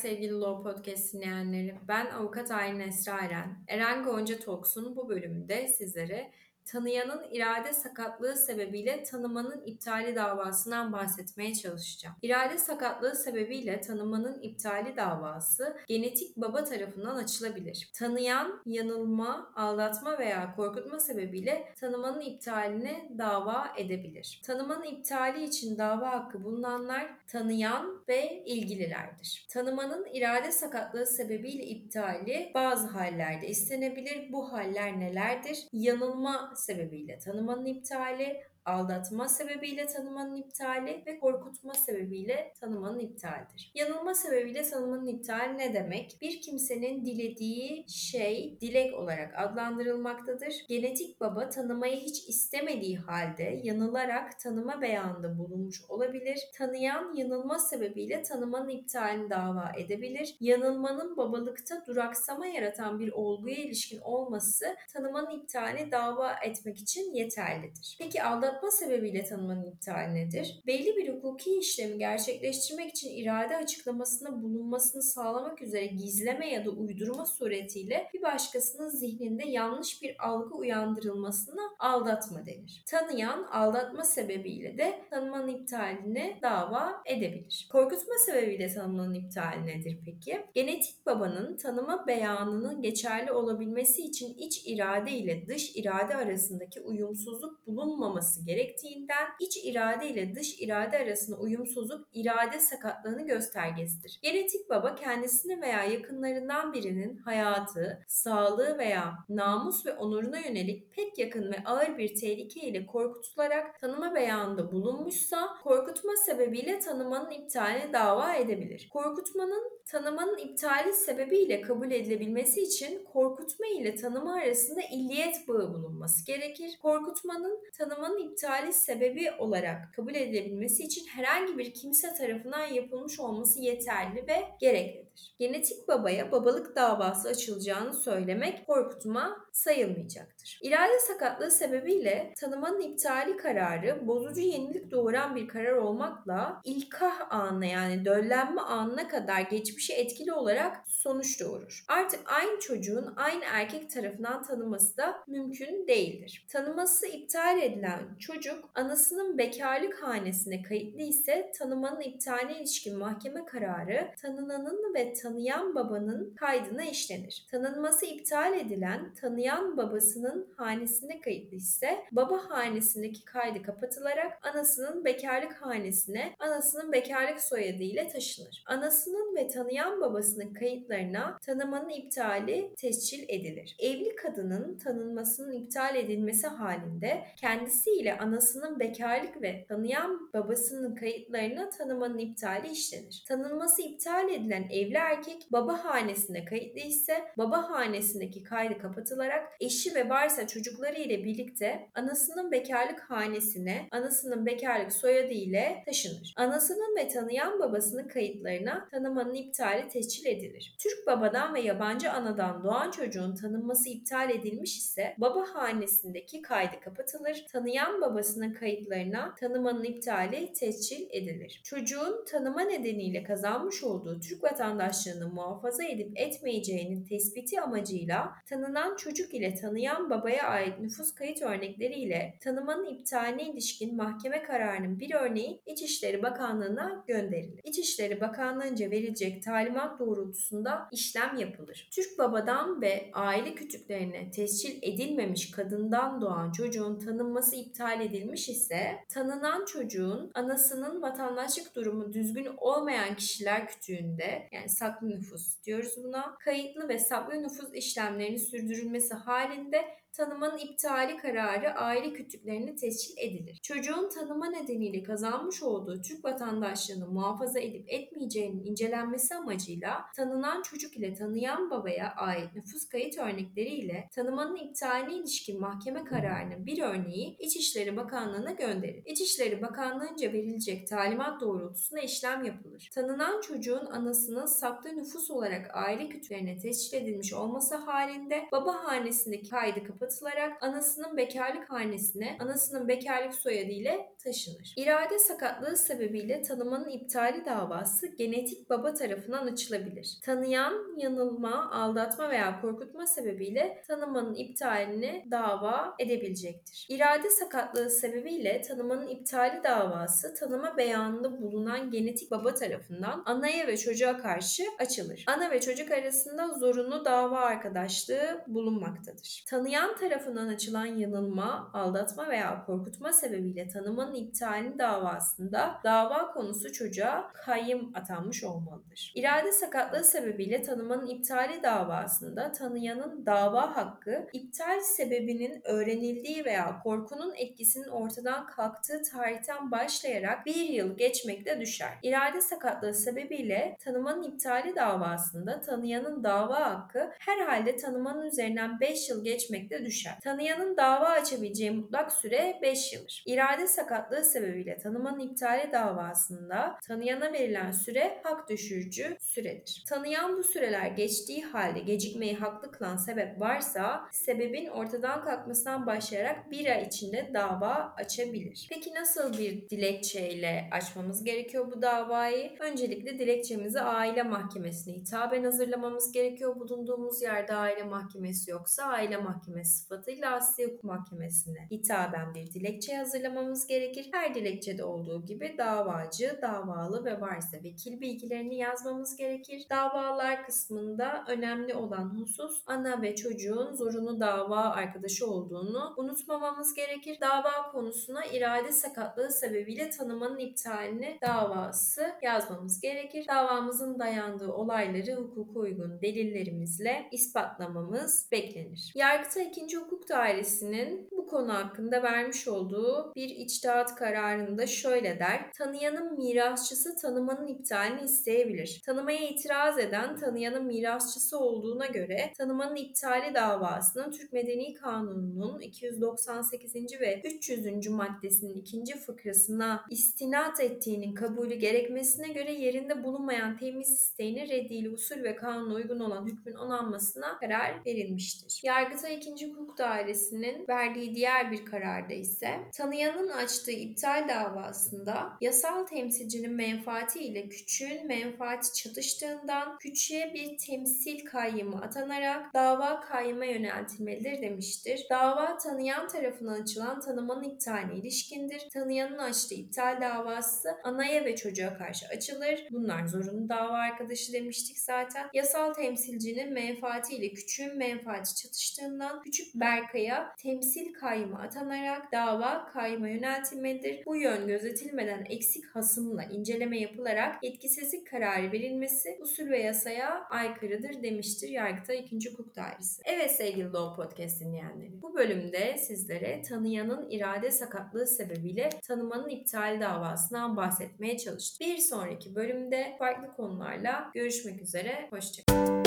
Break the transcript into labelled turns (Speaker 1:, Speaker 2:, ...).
Speaker 1: sevgili Law Podcast dinleyenleri. Ben avukat Aylin Esra Eren. Eren Gonca Talks'un bu bölümünde sizlere tanıyanın irade sakatlığı sebebiyle tanımanın iptali davasından bahsetmeye çalışacağım. İrade sakatlığı sebebiyle tanımanın iptali davası genetik baba tarafından açılabilir. Tanıyan yanılma, aldatma veya korkutma sebebiyle tanımanın iptaline dava edebilir. Tanımanın iptali için dava hakkı bulunanlar tanıyan ve ilgililerdir. Tanımanın irade sakatlığı sebebiyle iptali bazı hallerde istenebilir. Bu haller nelerdir? Yanılma sebebiyle tanımanın iptali, aldatma sebebiyle tanımanın iptali ve korkutma sebebiyle tanımanın iptalidir. Yanılma sebebiyle tanımanın iptali ne demek? Bir kimsenin dilediği şey dilek olarak adlandırılmaktadır. Genetik baba tanımayı hiç istemediği halde yanılarak tanıma beyanında bulunmuş olabilir. Tanıyan yanılma sebebiyle tanımanın iptalini dava edebilir. Yanılmanın babalıkta duraksama yaratan bir olguya ilişkin olması tanımanın iptalini dava etmek için yeterlidir. Peki aldatma aldatma sebebiyle tanımanın iptali nedir? Belli bir hukuki işlemi gerçekleştirmek için irade açıklamasında bulunmasını sağlamak üzere gizleme ya da uydurma suretiyle bir başkasının zihninde yanlış bir algı uyandırılmasına aldatma denir. Tanıyan aldatma sebebiyle de tanımanın iptaline dava edebilir. Korkutma sebebiyle tanımanın iptali nedir peki? Genetik babanın tanıma beyanının geçerli olabilmesi için iç irade ile dış irade arasındaki uyumsuzluk bulunmaması gerektiğinden iç irade ile dış irade arasında uyumsuzluk irade sakatlığını göstergesidir. Genetik baba kendisine veya yakınlarından birinin hayatı, sağlığı veya namus ve onuruna yönelik pek yakın ve ağır bir tehlike ile korkutularak tanıma beyanında bulunmuşsa korkutma sebebiyle tanımanın iptaline dava edebilir. Korkutmanın tanımanın iptali sebebiyle kabul edilebilmesi için korkutma ile tanıma arasında illiyet bağı bulunması gerekir. Korkutmanın tanımanın iptali sebebi olarak kabul edilebilmesi için herhangi bir kimse tarafından yapılmış olması yeterli ve gereklidir. Genetik babaya babalık davası açılacağını söylemek korkutma sayılmayacaktır. İrade sakatlığı sebebiyle tanımanın iptali kararı bozucu yenilik doğuran bir karar olmakla ilkah anına yani döllenme anına kadar geçmişe etkili olarak sonuç doğurur. Artık aynı çocuğun aynı erkek tarafından tanıması da mümkün değildir. Tanıması iptal edilen çocuk anasının bekarlık hanesine kayıtlı ise tanımanın iptaline ilişkin mahkeme kararı tanınanın ve tanıyan babanın kaydına işlenir. Tanınması iptal edilen tanıyan babasının hanesinde kayıtlı ise baba hanesindeki kaydı kapatılarak anasının bekarlık hanesine anasının bekarlık soyadı ile taşınır. Anasının ve tanıyan babasının kayıtlarına tanımanın iptali tescil edilir. Evli kadının tanınmasının iptal edilmesi halinde kendisiyle anasının bekarlık ve tanıyan babasının kayıtlarına tanımanın iptali işlenir. Tanınması iptal edilen evli erkek baba hanesinde kayıtlı ise baba hanesindeki kaydı kapatılarak eşi ve varsa çocukları ile birlikte anasının bekarlık hanesine anasının bekarlık soyadı ile taşınır. Anasının ve tanıyan babasının kayıtlarına tanımanın iptali tescil edilir. Türk babadan ve yabancı anadan doğan çocuğun tanınması iptal edilmiş ise baba hanesindeki kaydı kapatılır. Tanıyan babasının kayıtlarına tanımanın iptali tescil edilir. Çocuğun tanıma nedeniyle kazanmış olduğu Türk vatandaşlığını muhafaza edip etmeyeceğinin tespiti amacıyla tanınan çocuk ile tanıyan babaya ait nüfus kayıt örnekleriyle tanımanın iptaline ilişkin mahkeme kararının bir örneği İçişleri Bakanlığı'na gönderilir. İçişleri Bakanlığı'nca verilecek talimat doğrultusunda işlem yapılır. Türk babadan ve aile kütüklerine tescil edilmemiş kadından doğan çocuğun tanınması iptal edilmiş ise tanınan çocuğun anasının vatandaşlık durumu düzgün olmayan kişiler kütüğünde yani saklı nüfus diyoruz buna kayıtlı ve saklı nüfus işlemlerini sürdürülmesi halinde tanımanın iptali kararı aile kütüklerine tescil edilir. Çocuğun tanıma nedeniyle kazanmış olduğu Türk vatandaşlığını muhafaza edip etmeyeceğinin incelenmesi amacıyla tanınan çocuk ile tanıyan babaya ait nüfus kayıt örnekleriyle tanımanın iptaline ilişkin mahkeme kararının bir örneği İçişleri Bakanlığı'na gönderilir. İçişleri Bakanlığı'nca verilecek talimat doğrultusunda işlem yapılır. Tanınan çocuğun anasının saklı nüfus olarak aile kütüklerine tescil edilmiş olması halinde baba hanesindeki kaydı kapatılır kapatılarak anasının bekarlık hanesine anasının bekarlık soyadı ile taşınır. İrade sakatlığı sebebiyle tanımanın iptali davası genetik baba tarafından açılabilir. Tanıyan yanılma, aldatma veya korkutma sebebiyle tanımanın iptalini dava edebilecektir. İrade sakatlığı sebebiyle tanımanın iptali davası tanıma beyanında bulunan genetik baba tarafından anaya ve çocuğa karşı açılır. Ana ve çocuk arasında zorunlu dava arkadaşlığı bulunmaktadır. Tanıyan tarafından açılan yanılma, aldatma veya korkutma sebebiyle tanımanın iptalini davasında dava konusu çocuğa kayyım atanmış olmalıdır. İrade sakatlığı sebebiyle tanımanın iptali davasında tanıyanın dava hakkı iptal sebebinin öğrenildiği veya korkunun etkisinin ortadan kalktığı tarihten başlayarak bir yıl geçmekte düşer. İrade sakatlığı sebebiyle tanımanın iptali davasında tanıyanın dava hakkı herhalde tanımanın üzerinden 5 yıl geçmekte düşer. Tanıyanın dava açabileceği mutlak süre 5 yıldır. İrade sakatlığı sebebiyle tanımanın iptali davasında tanıyana verilen süre hak düşürücü süredir. Tanıyan bu süreler geçtiği halde gecikmeyi haklı kılan sebep varsa sebebin ortadan kalkmasından başlayarak bir ay içinde dava açabilir. Peki nasıl bir dilekçeyle açmamız gerekiyor bu davayı? Öncelikle dilekçemizi aile mahkemesine hitaben hazırlamamız gerekiyor. Bulunduğumuz yerde aile mahkemesi yoksa aile mahkemesi sıfatıyla Asya Hukuk Mahkemesi'ne hitaben bir dilekçe hazırlamamız gerekir. Her dilekçede olduğu gibi davacı, davalı ve varsa vekil bilgilerini yazmamız gerekir. Davalar kısmında önemli olan husus ana ve çocuğun zorunlu dava arkadaşı olduğunu unutmamamız gerekir. Dava konusuna irade sakatlığı sebebiyle tanımanın iptalini davası yazmamız gerekir. Davamızın dayandığı olayları hukuka uygun delillerimizle ispatlamamız beklenir. Yargıtay 2. Hukuk Dairesi'nin konu hakkında vermiş olduğu bir içtihat kararında şöyle der. Tanıyanın mirasçısı tanımanın iptalini isteyebilir. Tanımaya itiraz eden tanıyanın mirasçısı olduğuna göre tanımanın iptali davasının Türk Medeni Kanunu'nun 298. ve 300. maddesinin ikinci fıkrasına istinat ettiğinin kabulü gerekmesine göre yerinde bulunmayan temiz isteğini reddiyle usul ve kanuna uygun olan hükmün onanmasına karar verilmiştir. Yargıtay 2. Hukuk Dairesi'nin verdiği diğer bir kararda ise tanıyanın açtığı iptal davasında yasal temsilcinin menfaati ile küçüğün menfaati çatıştığından küçüğe bir temsil kayyımı atanarak dava kayyıma yöneltilmelidir demiştir. Dava tanıyan tarafından açılan tanımanın iptaline ilişkindir. Tanıyanın açtığı iptal davası anaya ve çocuğa karşı açılır. Bunlar zorunlu dava arkadaşı demiştik zaten. Yasal temsilcinin menfaati ile küçüğün menfaati çatıştığından küçük Berkay'a temsil kayyımı atanarak dava kayyıma yöneltilmelidir. Bu yön gözetilmeden eksik hasımla inceleme yapılarak yetkisizlik kararı verilmesi usul ve yasaya aykırıdır demiştir Yargıtay 2. Hukuk Dairesi. Evet sevgili Law Podcast dinleyenleri. Bu bölümde sizlere tanıyanın irade sakatlığı sebebiyle tanımanın iptal davasından bahsetmeye çalıştım. Bir sonraki bölümde farklı konularla görüşmek üzere. Hoşçakalın.